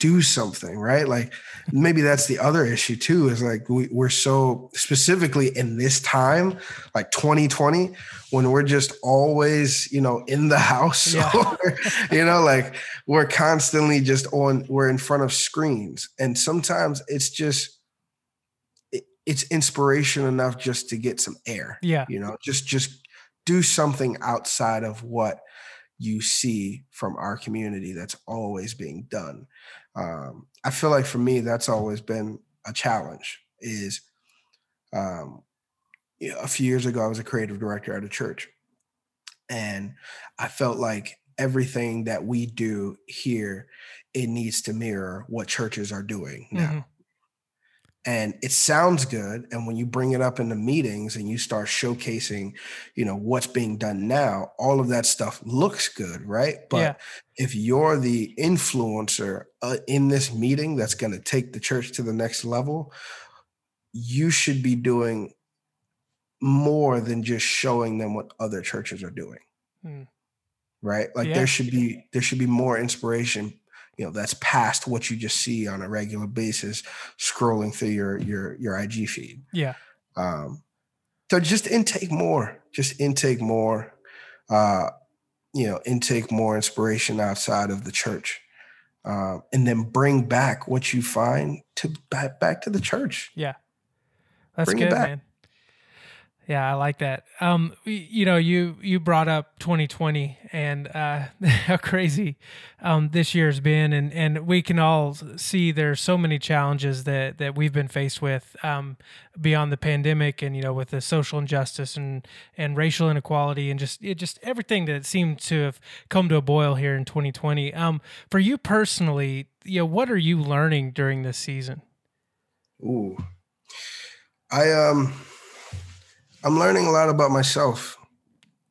do something, right? Like maybe that's the other issue too, is like we, we're so specifically in this time, like 2020, when we're just always, you know, in the house, Yeah. (laughs) or, you know, like we're constantly just on, we're in front of screens. And sometimes it's just, it's inspiration enough just to get some air Yeah. you know just just do something outside of what you see from our community that's always being done um, i feel like for me that's always been a challenge is um, you know, a few years ago i was a creative director at a church and i felt like everything that we do here it needs to mirror what churches are doing now Mhm. And it sounds good and when you bring it up in the meetings and you start showcasing you know what's being done now all of that stuff looks good right but Yeah. if you're the influencer uh, in this meeting that's going to take the church to the next level you should be doing more than just showing them what other churches are doing Hmm. right like Yeah. there should be there should be more inspiration you know that's past what you just see on a regular basis scrolling through your your your ig feed Yeah. um so just intake more just intake more uh you know intake more inspiration outside of the church um, and then bring back what you find to back back to the church Yeah, That's Bring it good, back. man. Yeah, I like that. Um, you know, you you brought up 2020 and uh, (laughs) how crazy um, this year's been, and and we can all see there's so many challenges that that we've been faced with um, beyond the pandemic, and you know, with the social injustice and and racial inequality, and just it just everything that seemed to have come to a boil here in 2020. Um, for you personally, you know, what are you learning during this season? Ooh. I um I'm learning a lot about myself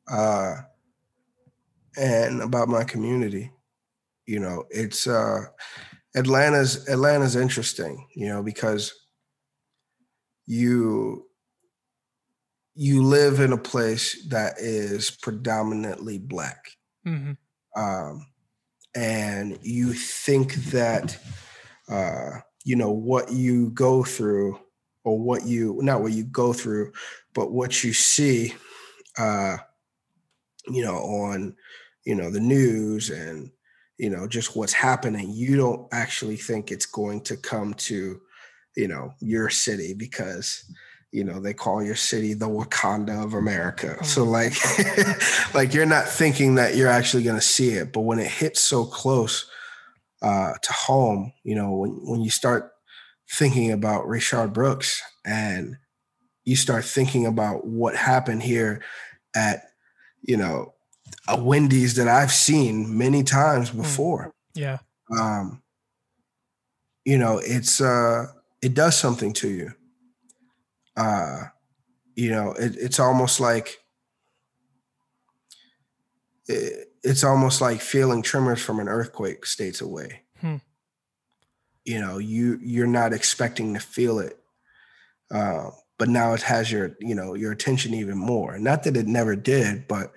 uh and about my community. You know, it's uh Atlanta's Atlanta's interesting, you know, because you you live in a place that is predominantly black hmm um, and you think that uh, you know what you go through or what you not what you go through but what you see uh, you know on you know the news and you know just what's happening you don't actually think it's going to come to you know your city because you know they call your city the wakanda of america. So like (laughs) like you're not thinking that you're actually going to see it but when it hits so close uh to home you know when when you start thinking about Rayshard Brooks and you start thinking about what happened here at you know a Wendy's that I've seen many times before. Yeah. um you know it's uh it does something to you. Uh you know it, it's almost like it, it's almost like feeling tremors from an earthquake states away. Hmm. you know you you're not expecting to feel it. Uh, but now it has your you know your attention even more not that it never did but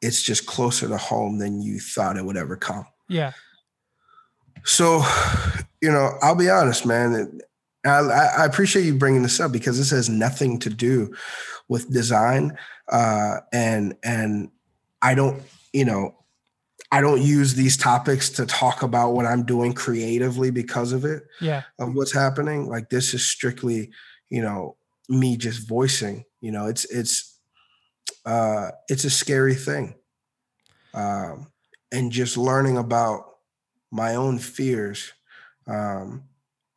it's just closer to home than you thought it would ever come Yeah. so, you know, I'll be honest, man. I, I appreciate you bringing this up because this has nothing to do with design, uh, and and I don't, you know, I don't use these topics to talk about what I'm doing creatively because of it Yeah. of what's happening. Like this is strictly, you know, me just voicing. You know, it's it's uh, it's a scary thing, um, and just learning about my own fears. Um,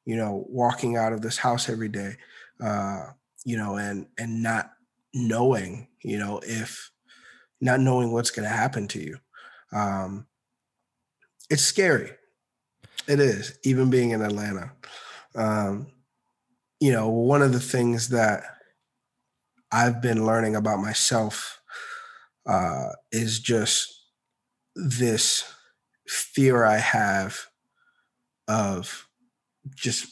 you know, walking out of this house every day, uh, you know, and and not knowing, you know, if not knowing what's going to happen to you. Um, it's scary. It is, even being in Atlanta. Um, you know, one of the things that I've been learning about myself uh, is just this fear I have of just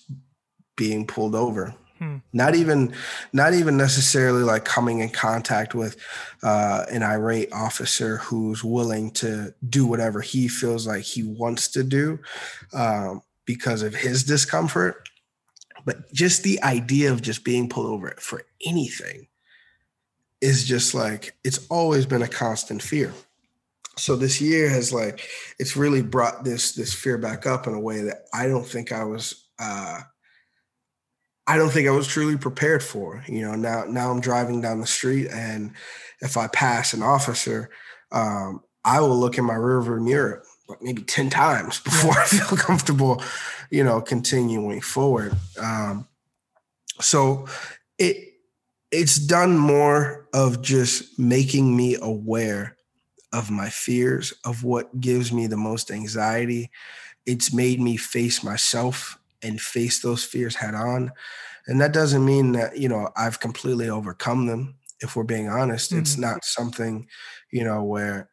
being pulled over. Hmm. Not even, not even necessarily like coming in contact with uh, an irate officer who's willing to do whatever he feels like he wants to do, um, because of his discomfort. But just the idea of just being pulled over for anything is just like it's always been a constant fear. So this year has like it's really brought this this fear back up in a way that I don't think I was uh I don't think I was truly prepared for. You know, now now I'm driving down the street and if I pass an officer, um, I will look in my rearview mirror maybe 10 times (laughs) before. I feel comfortable, you know, continuing forward. Um, so it it's done more of just making me aware of my fears, of what gives me the most anxiety. It's made me face myself and face those fears head on. And that doesn't mean that, you know, I've completely overcome them. If we're being honest, mm-hmm. it's not something, you know, where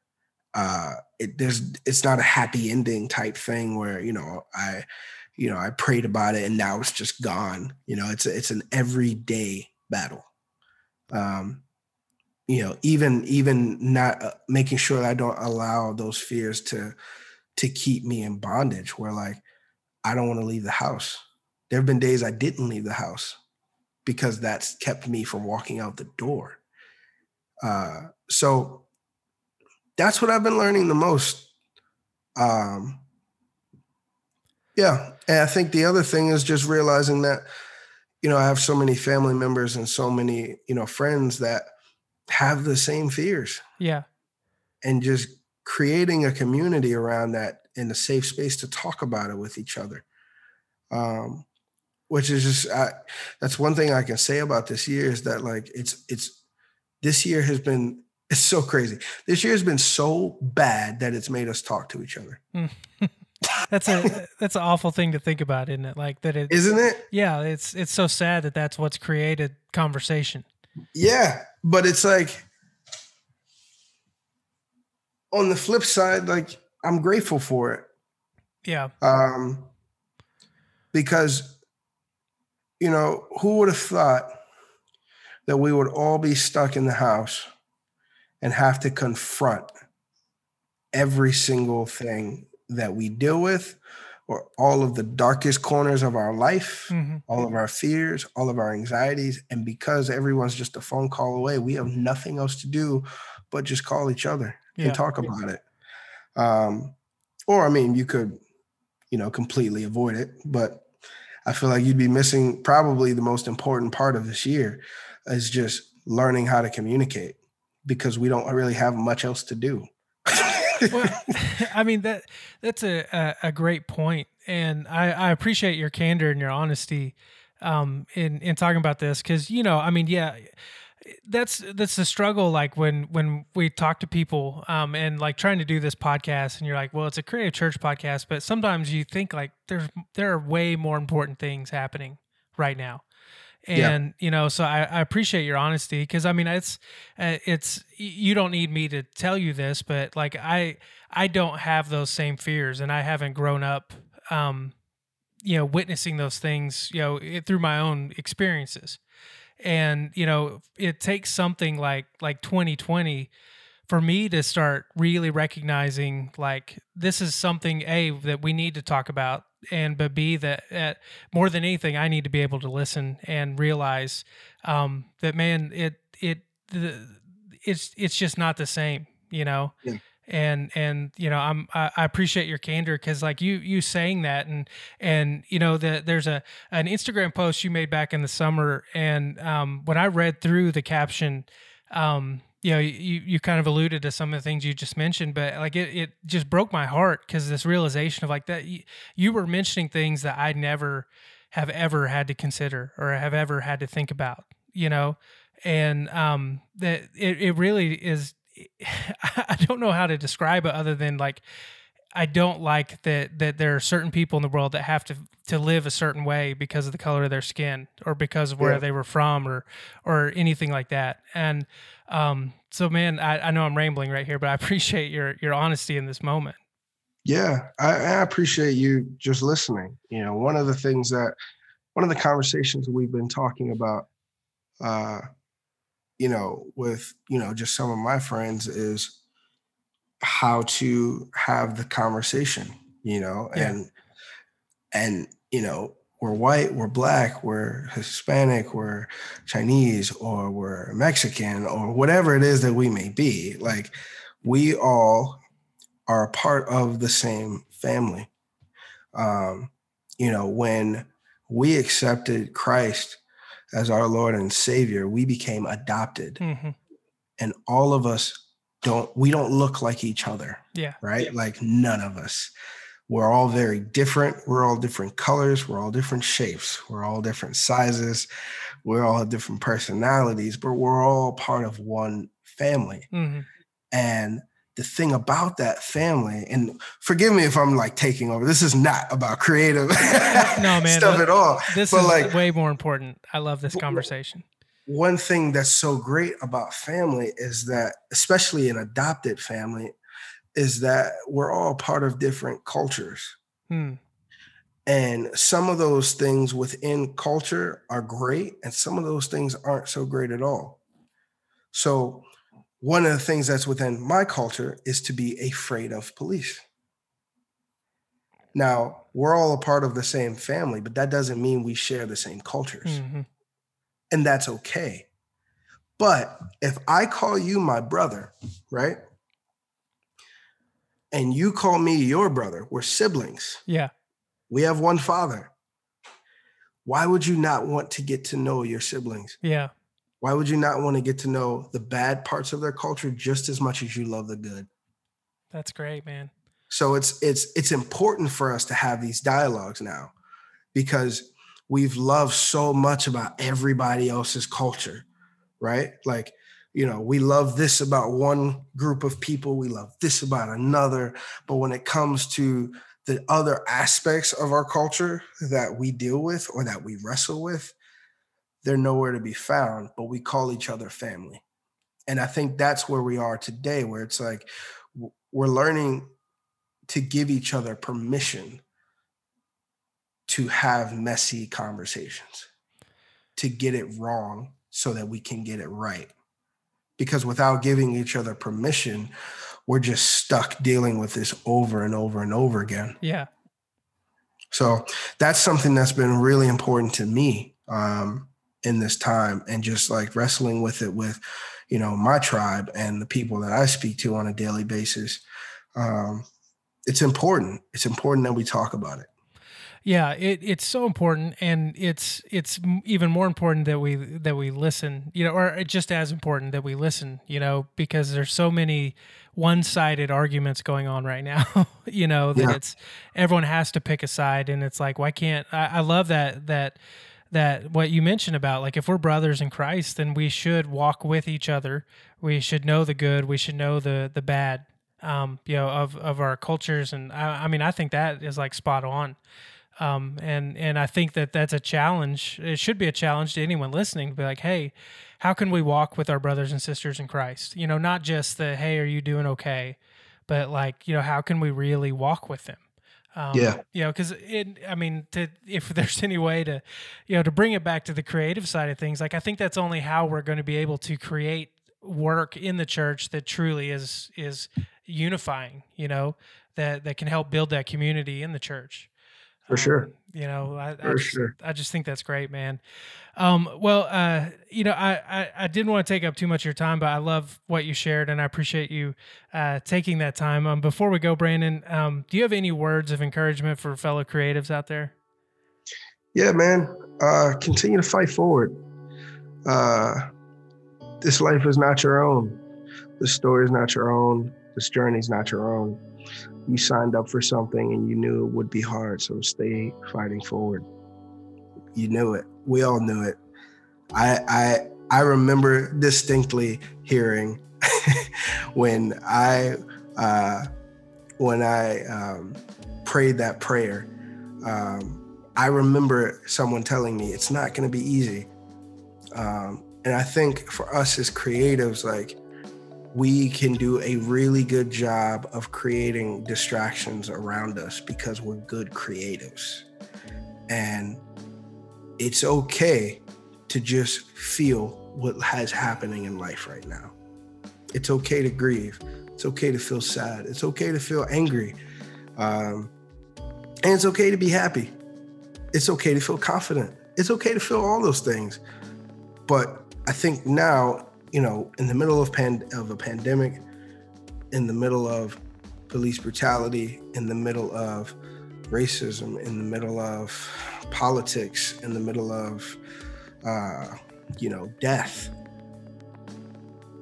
uh it there's it's not a happy ending type thing where, you know, I you know, I prayed about it and now it's just gone. You know, it's a, it's an everyday battle. Um, you know even even not uh, making sure that i don't allow those fears to to keep me in bondage where like i don't want to leave the house. There have been days i didn't leave the house because that's kept me from walking out the door. Uh so that's what i've been learning the most um yeah and i think the other thing is just realizing that you know, I have so many family members and so many, you know, friends that have the same fears. Yeah. And just creating a community around that in a safe space to talk about it with each other. Um, which is just I, that's one thing I can say about this year is that like it's it's this year has been it's so crazy. This year has been so bad that it's made us talk to each other. (laughs) that's a that's an awful thing to think about, isn't it? Like that it isn't it? Yeah, it's it's so sad that that's what's created conversation. Yeah, but it's like on the flip side, like I'm grateful for it. Yeah. Um, because you know who would have thought that we would all be stuck in the house and have to confront every single thing that we deal with or all of the darkest corners of our life, mm-hmm. all of our fears, all of our anxieties. And because everyone's just a phone call away, we have nothing else to do but just call each other yeah. and talk about it. Um, or, I mean, you could, you know, completely avoid it, but I feel like you'd be missing probably the most important part of this year is just learning how to communicate because we don't really have much else to do. Well, (laughs) (laughs) I mean that that's a, a, a great point, and I, I appreciate your candor and your honesty um, in in talking about this because you know I mean yeah that's that's the struggle like when when we talk to people um and like trying to do this podcast and you're like well it's a creative church podcast but sometimes you think like there's there are way more important things happening right now and yeah. you know so I, I, appreciate your honesty because i mean it's uh, it's you don't need me to tell you this but like i i don't have those same fears and i haven't grown up um you know witnessing those things you know it, through my own experiences and you know it takes something like like 2020 for me to start really recognizing like this is something a that we need to talk about and but b that uh, more than anything i need to be able to listen and realize um, that man it it the, it's it's just not the same you know yeah. and and you know i'm i, I appreciate your candor because like you you saying that and and you know that there's a an instagram post you made back in the summer and um when i read through the caption um you know, you, you kind of alluded to some of the things you just mentioned, but like it, it just broke my heart because this realization of like that you, you were mentioning things that I never have ever had to consider or have ever had to think about, you know, and um, that it, it really is. (laughs) I don't know how to describe it other than like I don't like that that there are certain people in the world that have to to live a certain way because of the color of their skin or because of where yeah. they were from or or anything like that. And um, so, man, I, I know I'm rambling right here, but I (laughs) appreciate your your honesty in this moment. Yeah, I, I appreciate you just listening. You know, one of the things that one of the conversations we've been talking about, uh, you know, with you know just some of my friends is how to have the conversation. You know, yeah. and and you know we're white, we're black, we're Hispanic, we're Chinese, or we're Mexican, or whatever it is that we may be. Like we all are a part of the same family. Um, you know, when we accepted Christ as our Lord and Savior, we became adopted. hmm And all of us don't, we don't look like each other, Yeah. right? Like none of us. We're all very different. We're all different colors. We're all different shapes. We're all different sizes. We're all different personalities, but we're all part of one family. hmm And the thing about that family, and forgive me if I'm like taking over, this is not about creative (laughs) No, man, (laughs) stuff at all. This But is like way more important. I love this conversation. One thing that's so great about family is that, especially an adopted family, is that we're all part of different cultures. Hmm. And some of those things within culture are great, and some of those things aren't so great at all. So, one of the things that's within my culture is to be afraid of police. Now, we're all a part of the same family, but that doesn't mean we share the same cultures, hmm and that's okay. But if I call you my brother, right? And you call me your brother, we're siblings. Yeah. We have one father. Why would you not want to get to know your siblings? Yeah. Why would you not want to get to know the bad parts of their culture just as much as you love the good? That's great, man. So it's it's it's important for us to have these dialogues now because we've loved so much about everybody else's culture, right? Like, you know, we love this about one group of people, we love this about another, but when it comes to the other aspects of our culture that we deal with or that we wrestle with, they're nowhere to be found, but we call each other family. And I think that's where we are today, where it's like we're learning to give each other permission to have messy conversations, to get it wrong so that we can get it right. Because without giving each other permission, we're just stuck dealing with this over and over and over again. Yeah. So that's something that's been really important to me um, in this time, and just like wrestling with it with, you know, my tribe and the people that I speak to on a daily basis. Um, it's important. It's important that we talk about it. Yeah, it, it's so important, and it's it's even more important that we that we listen, you know, or just as important that we listen, you know, because there's so many one-sided arguments going on right now, (laughs) you know, that Yeah. it's everyone has to pick a side, and it's like, why can't I, I love that that that what you mentioned about like if we're brothers in Christ, then we should walk with each other. We should know the good. We should know the the bad. Um, you know, of of our cultures, and I, I mean, I think that is like spot on um, and and I think that that's a challenge. It should be a challenge to anyone listening to be like, hey, how can we walk with our brothers and sisters in Christ? You know, not just the hey, are you doing okay, but like you know, how can we really walk with them? Um, Yeah. you know, because it. I mean, to if (laughs) there's any way to, you know, to bring it back to the creative side of things, like I think that's only how we're going to be able to create work in the church that truly is is unifying. You know, that that can help build that community in the church. For sure. Um, you know, I, I For just, sure. I just think that's great, man. Um, well, uh, you know, I, I, I didn't want to take up too much of your time, but I love what you shared and I appreciate you uh, taking that time. Um, before we go, Brandon, um, do you have any words of encouragement for fellow creatives out there? Yeah, man. Uh, continue to fight forward. Uh, this life is not your own. This story is not your own. This journey is not your own. You signed up for something and you knew it would be hard, so stay fighting forward. You knew it. We all knew it. I I I remember distinctly hearing (laughs) when I uh, when I um, prayed that prayer. Um, I remember someone telling me it's not going to be easy. Um, and I think for us as creatives, like we can do a really good job of creating distractions around us because we're good creatives. And it's okay to just feel what has happening in life right now. It's okay to grieve. It's okay to feel sad. It's okay to feel angry. Um, and it's okay to be happy It's okay to feel confident. It's okay to feel all those things. But I think now, you know, in the middle of pan- of a pandemic, in the middle of police brutality, in the middle of racism, in the middle of politics, in the middle of, uh, you know, death,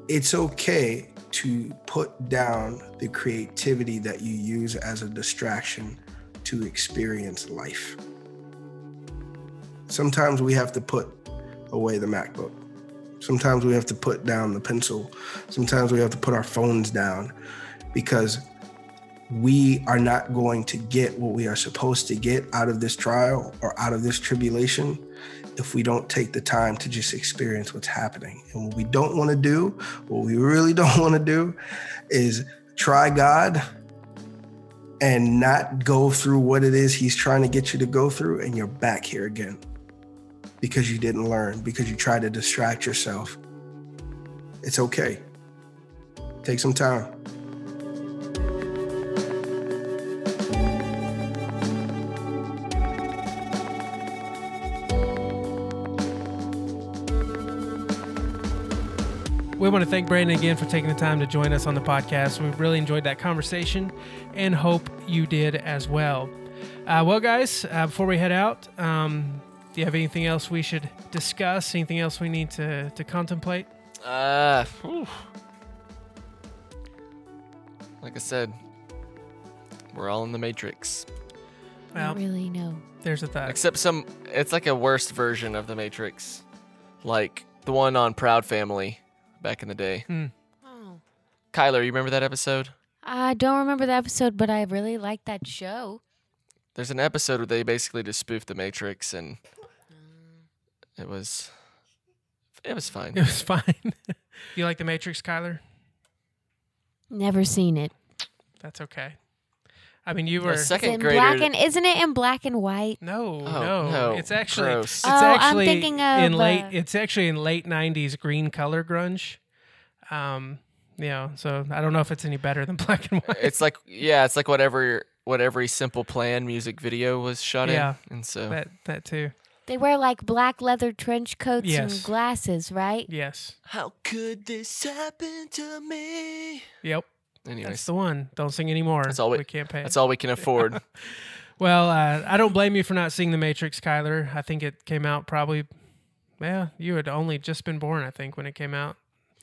it's okay to put down the creativity that you use as a distraction to experience life. Sometimes we have to put away the MacBook. Sometimes we have to put down the pencil. Sometimes we have to put our phones down because we are not going to get what we are supposed to get out of this trial or out of this tribulation if we don't take the time to just experience what's happening. And what we don't want to do, what we really (laughs) don't want to do, is try God and not go through what it is He's trying to get you to go through, and you're back here again because you didn't learn, because you tried to distract yourself. It's okay. Take some time. We want to thank Brandon again for taking the time to join us on the podcast. We really enjoyed that conversation and hope you did as well. Uh, well, guys, uh, before we head out, um, do you have anything else we should discuss? Anything else we need to, to contemplate? Uh, whew. like I said, we're all in the Matrix. I Well, don't really know. there's a thought. Except some, it's like a worse version of the Matrix, like the one on Proud Family back in the day. Oh. Kyler, you remember that episode? I don't remember the episode, but I really liked that show. There's an episode where they basically just spoof the Matrix, and it was, it was fine. (laughs) It was fine. (laughs) you like The Matrix, Kyler? Never seen it. That's okay. I mean, you were. Is second in grader. black and isn't it in black and white? No, Oh, no, no. It's actually Gross. it's Oh, I'm actually thinking in late. uh, It's actually in late '90s green color grunge. Um, you know, so I don't know if it's any better than (laughs) black and white. it's like yeah, it's like whatever what every Simple Plan music video was shot in. Yeah. in, and so that that too. They wear like black leather trench coats Yes. and glasses, right? Yes. how could this happen to me? Yep. That's Anyways, the one. Don't sing anymore. That's all we- we can't pay. that's all we can (laughs) afford. Well, uh, I don't blame you for not seeing The Matrix, Kyler. I think it came out probably. Yeah, you had only just been born, I think, when it came out.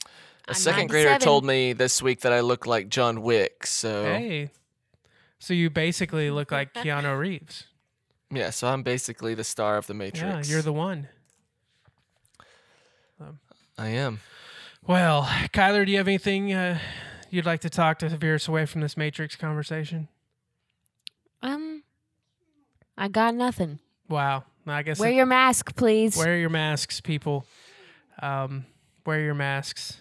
A I'm second grader told me this week that I look like John Wick. So Hey, so you basically look like (laughs) Keanu Reeves. Yeah, so I'm basically the star of the Matrix. Yeah, Matrix. you're the one. I am. Well, Kyler, do you have anything uh, you'd like to talk to veer us away from this Matrix conversation? Um, I got nothing. Wow. I guess Wear it- your mask, please. wear your masks, people. Um, wear your masks.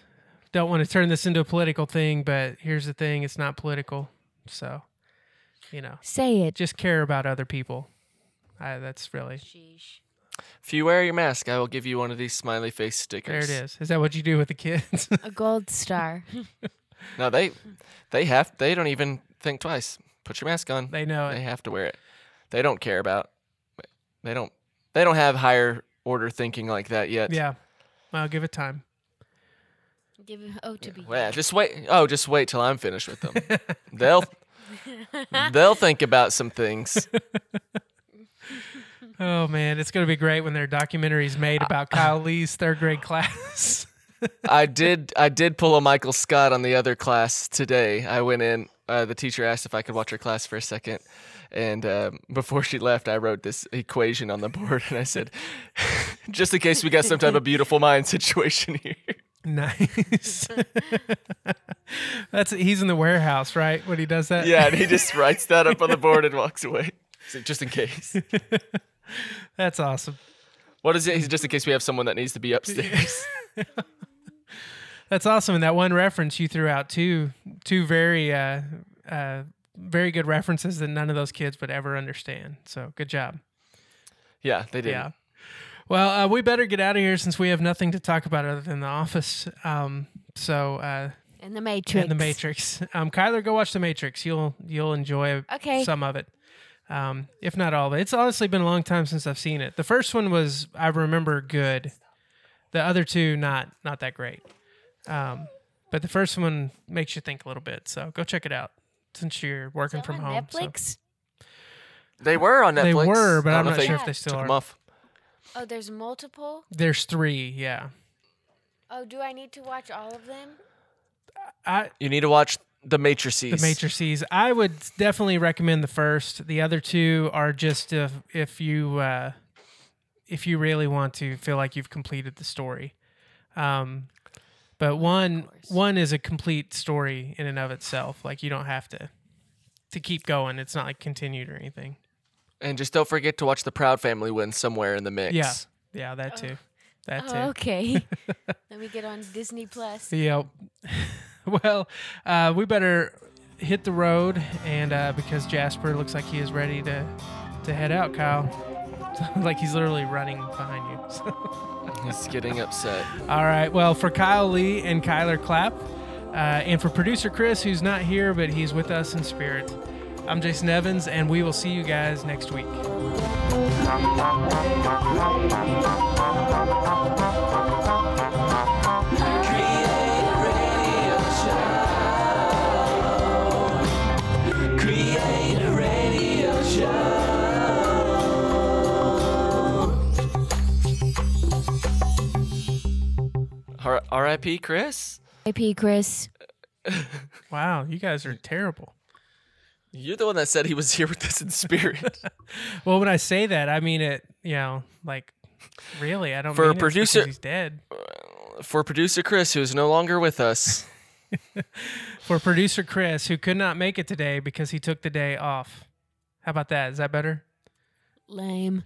Don't want to turn this into a political thing, but here's the thing: it's not political. So, you know, Say it. just care about other people. I, that's really Sheesh. If you wear your mask, I will give you one of these smiley face there. stickers. It is. Is that what you do with the kids? A gold (laughs) star. No, they they have they don't even think twice. Put your mask on. they know They it. have to wear it. They don't care about. They don't. They don't have higher order thinking like that yet. Yeah. Well, give it time. Give it oh to be. Well, just wait. Oh, just wait till I'm finished with them. (laughs) they'll (laughs) they'll think about some things. Oh man, it's gonna be great when their documentaries made about Kyle Lee's third grade class. (laughs) I did. I did pull a Michael Scott on the other class today. I went in. Uh, the teacher asked if I could watch her class for a second, and um, before she left, I wrote this equation on the board, and I said, (laughs) "Just in case we got some type of beautiful mind situation here." nice. (laughs) That's he's in the warehouse, right? When he does that. Yeah, and he just writes that up on the board and walks away. So just in case. (laughs) That's awesome. What is it? He's just in case we have someone that needs to be upstairs. (laughs) That's awesome. And that one reference you threw out two two very uh, uh, very good references that none of those kids would ever understand. So good job. Yeah, they did. Yeah. Well, uh, we better get out of here since we have nothing to talk about other than the office. Um, so uh, In the Matrix. and the Matrix. Um, Kyler, go watch the Matrix. You'll you'll enjoy Okay. some of it. Um, if not all of it. It's honestly been a long time since I've seen it. The first one was I remember good. The other two not not that great. Um, but the first one makes you think a little bit. So go check it out since you're working from on home. so- Netflix. They were on Netflix. They were, but I I'm don't sure if they still took are. them off. Oh, there's multiple. There's three, yeah. Oh, do I need to watch all of them? I You need to watch the Matrices. the matrices. I would definitely recommend the first. The other two are just if if you uh, if you really want to feel like you've completed the story. Um, but one one is a complete story in and of itself. Like you don't have to to keep going. It's not like continued or anything. And just don't forget to watch the Proud Family win somewhere in the mix. Yeah. Yeah, that too. That too. Oh, okay. (laughs) Let me get on Disney Plus. Yep. (laughs) well, uh, we better hit the road, and uh, because Jasper looks like he is ready to to head out, Kyle. (laughs) like he's literally running behind you. (laughs) He's getting upset. All right. Well, for Kyle Lee and Kyler Clapp, uh, and for producer Chris, who's not here but he's with us in spirit. I'm Jason Evans, and we will see you guys next week. R- R.I.P. Chris. R.I.P. Chris. (laughs) Wow, you guys are terrible. You're the one that said he was here with us in spirit. (laughs) Well, when I say that, I mean it. You know, like really, I don't. For mean it because producer- he's dead. Uh, for producer Chris, who's no longer with us. (laughs) for producer Chris, who could not make it today because he took the day off. How about that? Is that better? Lame.